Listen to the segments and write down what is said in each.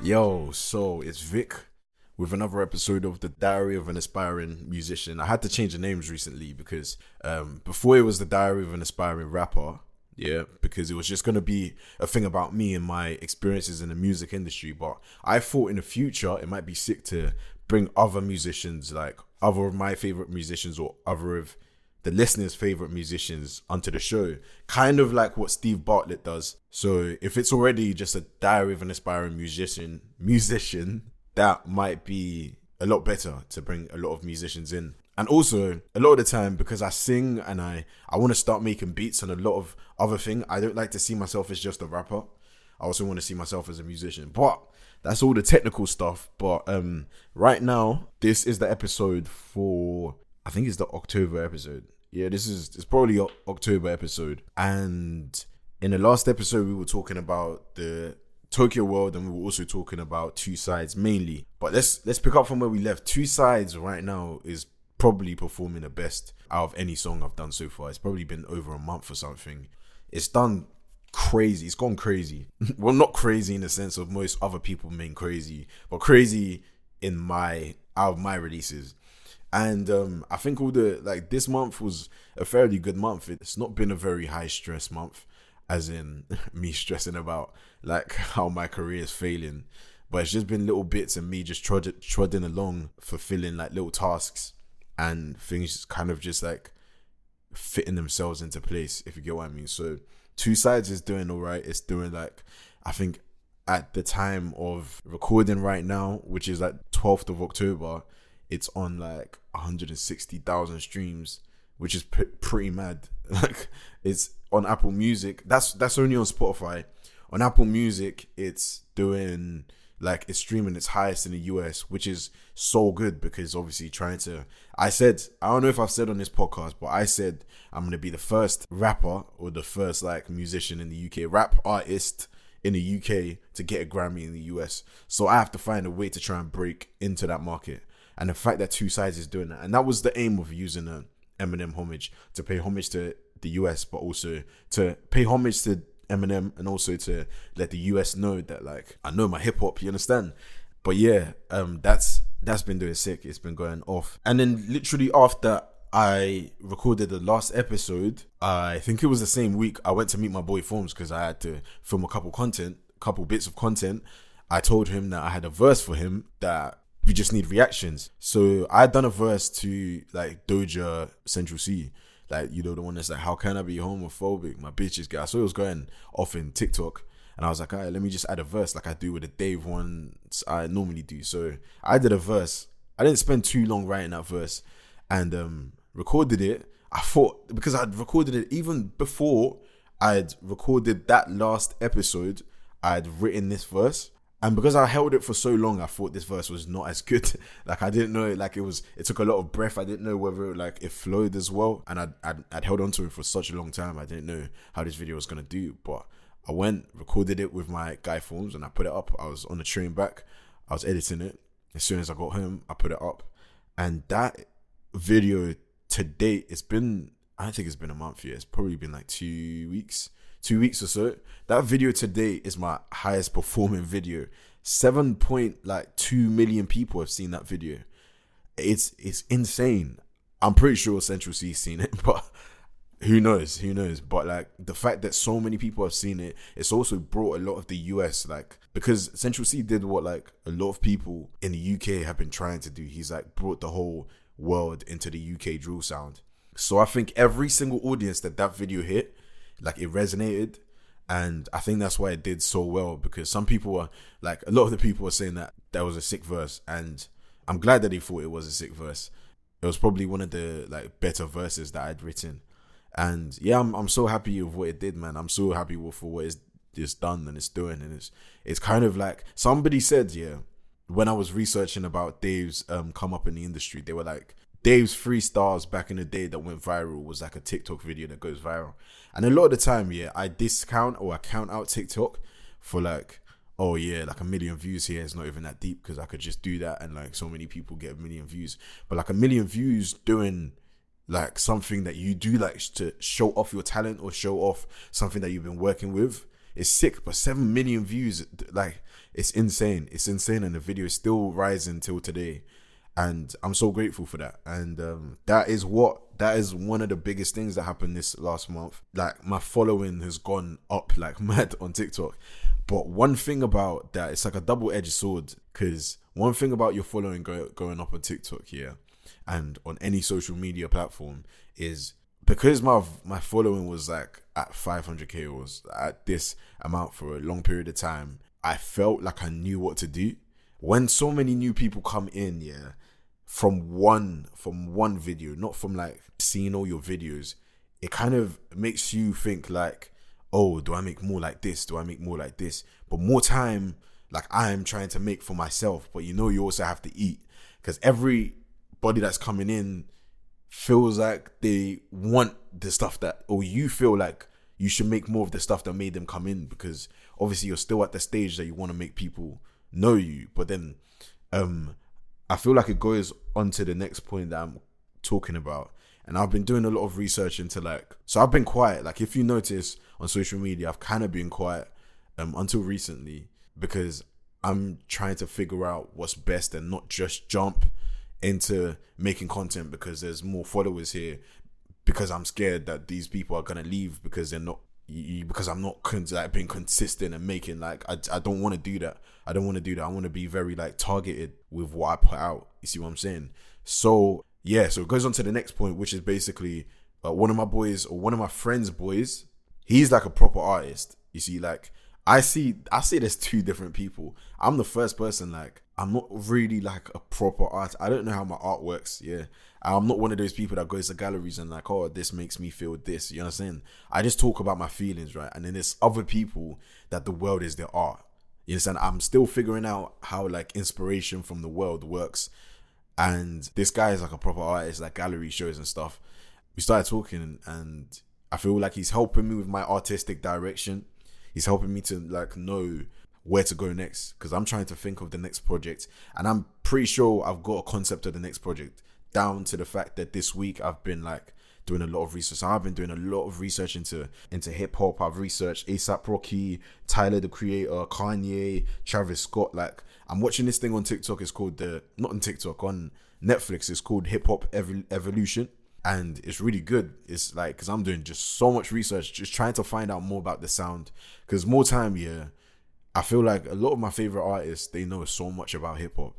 Yo, so it's Vic with another episode of the Diary of an Aspiring Musician. I had to change the names recently because um, before it was the Diary of an Aspiring Rapper, yeah, because it was just gonna be a thing about me and my experiences in the music industry. But I thought in the future it might be sick to bring other musicians, like other of my favorite musicians or other of the listeners' favorite musicians onto the show, kind of like what Steve Bartlett does. So if it's already just a diary of an aspiring musician, musician, that might be a lot better to bring a lot of musicians in. And also, a lot of the time, because I sing and I, I want to start making beats and a lot of other thing, I don't like to see myself as just a rapper. I also want to see myself as a musician. But that's all the technical stuff. But um, right now, this is the episode for I think it's the October episode. Yeah, this is it's probably October episode. And in the last episode, we were talking about the Tokyo World, and we were also talking about Two Sides mainly. But let's let's pick up from where we left. Two Sides right now is probably performing the best out of any song I've done so far. It's probably been over a month or something. It's done crazy. It's gone crazy. well, not crazy in the sense of most other people being crazy, but crazy in my out of my releases and um, I think all the like this month was a fairly good month. It's not been a very high stress month, as in me stressing about like how my career is failing, but it's just been little bits and me just trod- trodding along, fulfilling like little tasks and things kind of just like fitting themselves into place. If you get what I mean. So two sides is doing all right. It's doing like I think at the time of recording right now, which is like 12th of October, it's on like 160,000 streams, which is pretty mad. Like it's on Apple Music. That's that's only on Spotify. On Apple Music, it's doing like it's streaming its highest in the US, which is so good because obviously trying to I said I don't know if I've said on this podcast, but I said I'm gonna be the first rapper or the first like musician in the UK, rap artist in the UK to get a Grammy in the US. So I have to find a way to try and break into that market and the fact that Two Sides is doing that, and that was the aim of using a Eminem homage to pay homage to the US, but also to pay homage to Eminem and also to let the US know that like I know my hip hop, you understand? But yeah, um, that's that's been doing sick. It's been going off, and then literally after I recorded the last episode, I think it was the same week. I went to meet my boy Forms because I had to film a couple content, couple bits of content. I told him that I had a verse for him that we just need reactions. So I had done a verse to like Doja Central Cee. Like, you know, the one that's like, how can I be homophobic? My bitches guy. So it was going off in TikTok. And I was like, all right, let me just add a verse like I do with the Dave ones I normally do. So I did a verse. I didn't spend too long writing that verse and um recorded it. I thought because I'd recorded it even before I'd recorded that last episode, I'd written this verse and because I held it for so long, I thought this verse was not as good. like I didn't know, like it was. It took a lot of breath. I didn't know whether like it flowed as well, and I'd, I'd, I'd held on to it for such a long time. I didn't know how this video was gonna do, but I went recorded it with my guy phones and I put it up. I was on the train back. I was editing it. As soon as I got home, I put it up, and that video to date, it's been. I think it's been a month. Yeah, it's probably been like two weeks two weeks or so. That video today is my highest performing video. Seven point like two million people have seen that video. It's it's insane. I'm pretty sure Central Cee's seen it, but who knows? Who knows? But like the fact that so many people have seen it, it's also brought a lot of the US like because Central Cee did what like a lot of people in the UK have been trying to do. He's like brought the whole world into the UK drill sound. So I think every single audience that that video hit like it resonated and I think that's why it did so well because some people were like a lot of the people were saying that that was a sick verse and I'm glad that they thought it was a sick verse. It was probably one of the like better verses that I'd written. And yeah, I'm I'm so happy with what it did, man. I'm so happy with for what it's, it's done and it's doing and it's it's kind of like somebody said, yeah, when I was researching about Dave's um come up in the industry, they were like Dave's three stars back in the day that went viral was like a TikTok video that goes viral. And a lot of the time, yeah, I discount or I count out TikTok for like, oh yeah, like a million views here is not even that deep because I could just do that and like so many people get a million views. But like a million views doing like something that you do like to show off your talent or show off something that you've been working with is sick. But seven million views, like it's insane. It's insane, and the video is still rising till today. And I'm so grateful for that. And um, that is what that is one of the biggest things that happened this last month. Like my following has gone up like mad on TikTok. But one thing about that, it's like a double edged sword. Because one thing about your following go, going up on TikTok here and on any social media platform is because my my following was like at 500k or was at this amount for a long period of time. I felt like I knew what to do. When so many new people come in, yeah, from one from one video, not from like seeing all your videos, it kind of makes you think like, oh, do I make more like this? Do I make more like this? But more time, like I'm trying to make for myself. But you know, you also have to eat because everybody that's coming in feels like they want the stuff that, or you feel like you should make more of the stuff that made them come in because obviously you're still at the stage that you want to make people know you. But then, um, I feel like it goes on to the next point that I'm talking about. And I've been doing a lot of research into like, so I've been quiet. Like, if you notice on social media, I've kind of been quiet um, until recently because I'm trying to figure out what's best and not just jump into making content because there's more followers here because I'm scared that these people are gonna leave because they're not because I'm not like being consistent and making like I, I don't want to do that. I don't want to do that. I want to be very like targeted with what I put out. You see what I'm saying? So yeah, so it goes on to the next point, which is basically uh, one of my boys or one of my friends' boys. He's like a proper artist. You see, like I see, I see there's two different people. I'm the first person like I'm not really like a proper art. I don't know how my art works. Yeah, I'm not one of those people that goes to galleries and like, oh, this makes me feel this. You know what I'm saying? I just talk about my feelings, right? And then there's other people that the world is their art. You understand? I'm still figuring out how like inspiration from the world works. And this guy is like a proper artist, like gallery shows and stuff. We started talking, and I feel like he's helping me with my artistic direction. He's helping me to like know where to go next because I'm trying to think of the next project and I'm pretty sure I've got a concept of the next project down to the fact that this week I've been like doing a lot of research. So I've been doing a lot of research into into hip hop. I've researched ASAP Rocky, Tyler the Creator, Kanye, Travis Scott. Like I'm watching this thing on TikTok. It's called the not on TikTok on Netflix. It's called Hip Hop Evolution, and it's really good. It's like because I'm doing just so much research, just trying to find out more about the sound. Because more time, yeah, I feel like a lot of my favorite artists they know so much about hip hop,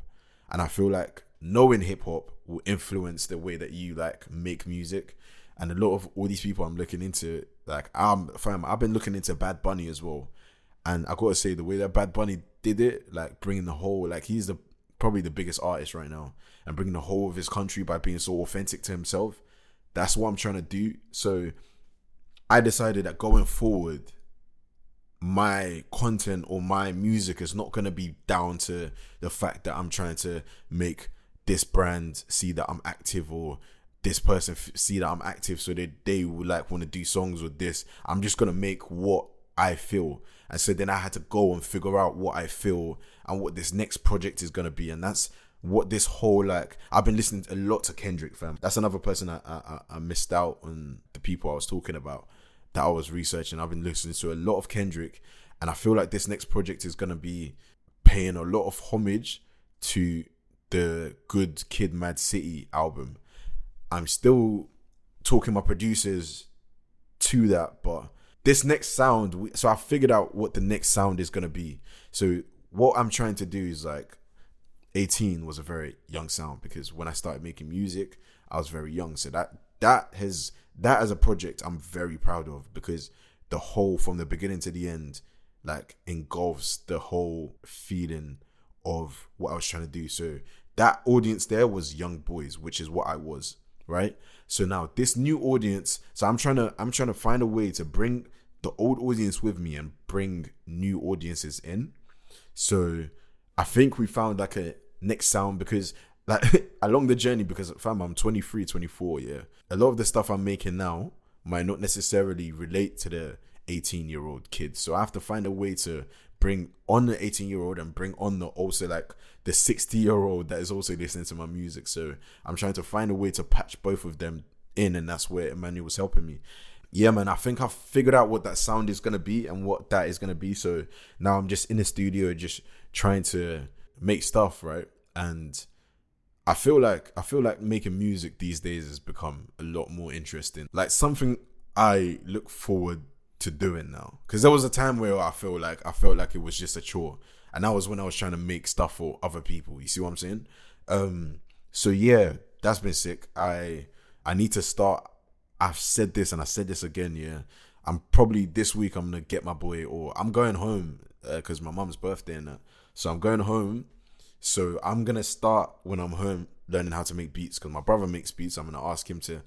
and I feel like knowing hip hop will influence the way that you like make music. And a lot of all these people I'm looking into, like I'm fam, I've been looking into Bad Bunny as well. And I gotta say the way that Bad Bunny did it, like bringing the whole like he's the probably the biggest artist right now and bringing the whole of his country by being so authentic to himself. That's what I'm trying to do. So I decided that going forward, my content or my music is not going to be down to the fact that I'm trying to make this brand see that I'm active or this person see that I'm active so they they would like want to do songs with this. I'm just going to make what I feel. And so then I had to go and figure out what I feel and what this next project is going to be and that's what this whole like I've been listening a lot to Kendrick fam. That's another person I, I I missed out on the people I was talking about that I was researching. I've been listening to a lot of Kendrick, and I feel like this next project is gonna be paying a lot of homage to the Good Kid, Mad City album. I'm still talking my producers to that, but this next sound. So I figured out what the next sound is gonna be. So what I'm trying to do is like 18 was a very young sound because when I started making music, I was very young. So that that has that as a project I'm very proud of because the whole from the beginning to the end like engulfs the whole feeling of what I was trying to do. So that audience there was young boys, which is what I was, right? So now this new audience, so I'm trying to I'm trying to find a way to bring the old audience with me and bring new audiences in. So I think we found like a next sound because like along the journey because fam i'm 23 24 yeah. A lot of the stuff i'm making now might not necessarily relate to the 18 year old kids. So i have to find a way to bring on the 18 year old and bring on the also like the 60 year old that is also listening to my music. So i'm trying to find a way to patch both of them in and that's where emmanuel was helping me. Yeah, man, I think I've figured out what that sound is gonna be and what that is gonna be. So now I'm just in the studio, just trying to make stuff, right? And I feel like I feel like making music these days has become a lot more interesting. Like something I look forward to doing now. Because there was a time where I feel like I felt like it was just a chore, and that was when I was trying to make stuff for other people. You see what I'm saying? Um, so yeah, that's been sick. I I need to start. I've said this and I said this again. Yeah, I'm probably this week. I'm gonna get my boy, or I'm going home because uh, my mom's birthday and that. So I'm going home. So I'm gonna start when I'm home learning how to make beats because my brother makes beats. I'm gonna ask him to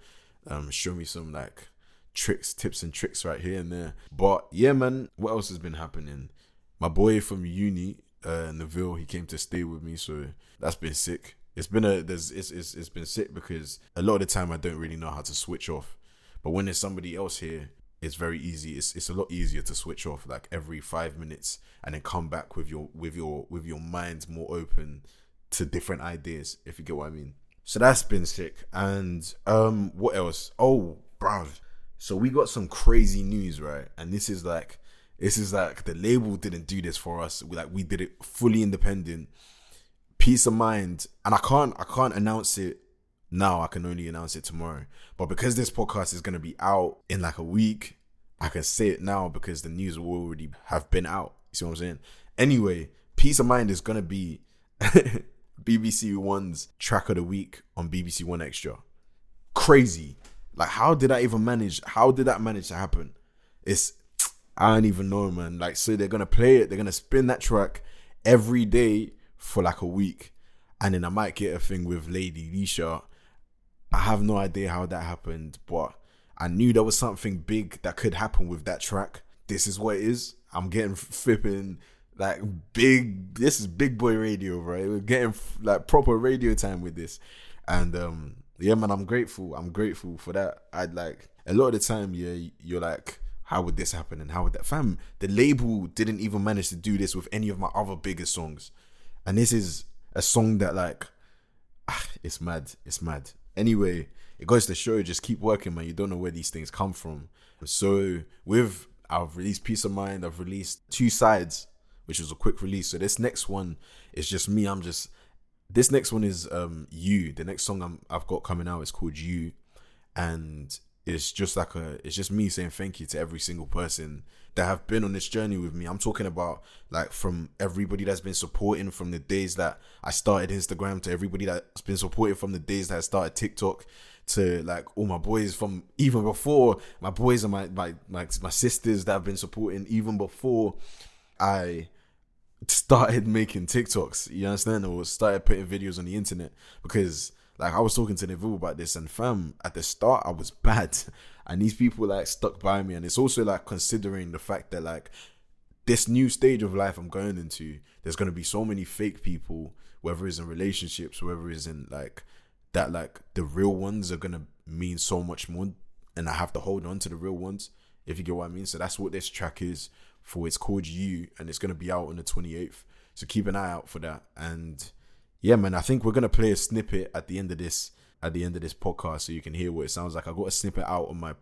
um, show me some like tricks, tips, and tricks right here and there. But yeah, man, what else has been happening? My boy from uni, uh, Neville, he came to stay with me, so that's been sick. It's been a there's it's, it's it's been sick because a lot of the time I don't really know how to switch off, but when there's somebody else here, it's very easy. It's it's a lot easier to switch off like every five minutes and then come back with your with your with your mind more open to different ideas. If you get what I mean. So that's been sick. And um, what else? Oh, bruv, so we got some crazy news, right? And this is like this is like the label didn't do this for us. We like we did it fully independent. Peace of mind. And I can't I can't announce it now. I can only announce it tomorrow. But because this podcast is gonna be out in like a week, I can say it now because the news will already have been out. You see what I'm saying? Anyway, Peace of Mind is gonna be BBC One's track of the week on BBC 1Xtra. Crazy. Like, how did I even manage? How did that manage to happen? It's I don't even know, man. Like, so they're gonna play it. They're gonna spin that track every day for like a week, and then I might get a thing with Lady Leshurr. I have no idea how that happened, but I knew there was something big that could happen with that track. This is what it is. I'm getting flipping like big. This is big boy radio, right? We're getting like proper radio time with this, and um yeah, man, I'm grateful. I'm grateful for that. I'd like a lot of the time, yeah, you're like, how would this happen and how would that fam? The label didn't even manage to do this with any of my other biggest songs, and this is a song that like, ah, it's mad. It's mad. Anyway, it goes to show, just keep working, man. You don't know where these things come from. So with I've released Peace of Mind. I've released two sides, which was a quick release. So this next one is just me. I'm just this next one is um you. The next song I'm, I've got coming out is called You, and it's just like a it's just me saying thank you to every single person that have been on this journey with me. I'm talking about like from everybody that's been supporting from the days that I started Instagram to everybody that's been supporting from the days that I started TikTok to like all my boys from even before my boys and my my my, my sisters that have been supporting even before I started making TikToks, you understand, or started putting videos on the internet. Because like I was talking to Neville about this and fam, at the start I was bad. And these people like stuck by me. And it's also like considering the fact that like this new stage of life I'm going into, there's gonna be so many fake people, whether it's in relationships, whether it's in like that like the real ones are gonna mean so much more and I have to hold on to the real ones, if you get what I mean. So that's what this track is for It's Called You and it's to be out on the 28th. So keep an eye out for that. And yeah, man, I think we're to play a snippet at the end of this at the end of this podcast so you can hear what it sounds like. I got a snippet out on my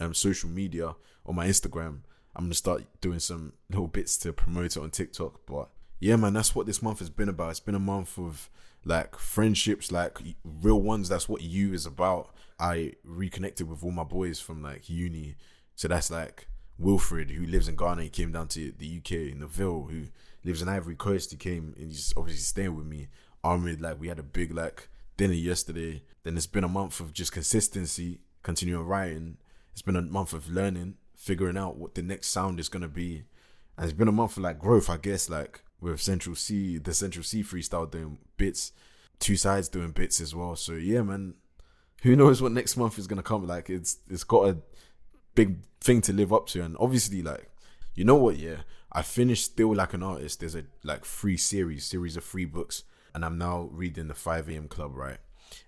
um, social media on my Instagram. I'm to start doing some little bits to promote it on TikTok, but yeah, man, that's what this month has been about. It's been a month of like friendships, like real ones. That's what you is about. I reconnected with all my boys from like uni. So that's like Wilfred, who lives in Ghana, he came down to the UK. Neville, who lives in Ivory Coast, he came and he's obviously staying with me. Ahmed, like we had a big like dinner yesterday. Then it's been a month of just consistency, continuing writing. It's been a month of learning, figuring out what the next sound is gonna be. And it's been a month of like growth, I guess, like with Central Cee, the Central Cee freestyle doing bits, two sides doing bits as well. So yeah, man. Who knows what next month is gonna come? Like it's it's got a big thing to live up to. And obviously, like, you know what? Yeah, I finished Steal Like an Artist. There's a like free series, series of free books, and I'm now reading the 5 a.m. Club, right?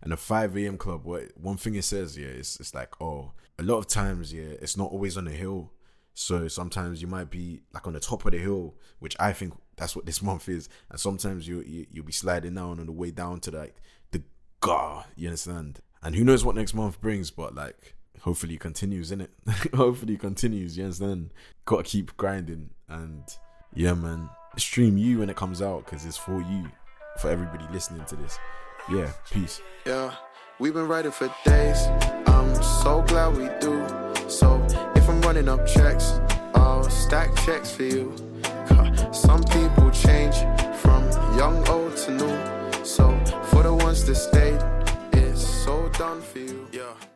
And the 5 a.m. Club, what one thing it says, yeah, it's it's like, oh, a lot of times, yeah, it's not always on the hill. So sometimes you might be like on the top of the hill, which I think that's what this month is. And sometimes you, you you'll be sliding down on the way down to like the God, you understand? And who knows what next month brings, but like hopefully it continues, in it. hopefully it continues. Yes, then gotta keep grinding and yeah, man. Stream you when it comes out because it's for you, for everybody listening to this. Yeah, peace. Yeah, we've been writing for days. I'm so glad we do. So if I'm running up checks, I'll stack checks for you. Some people change from young, old to new. So for the ones that stayed, it's so done for you. Yeah.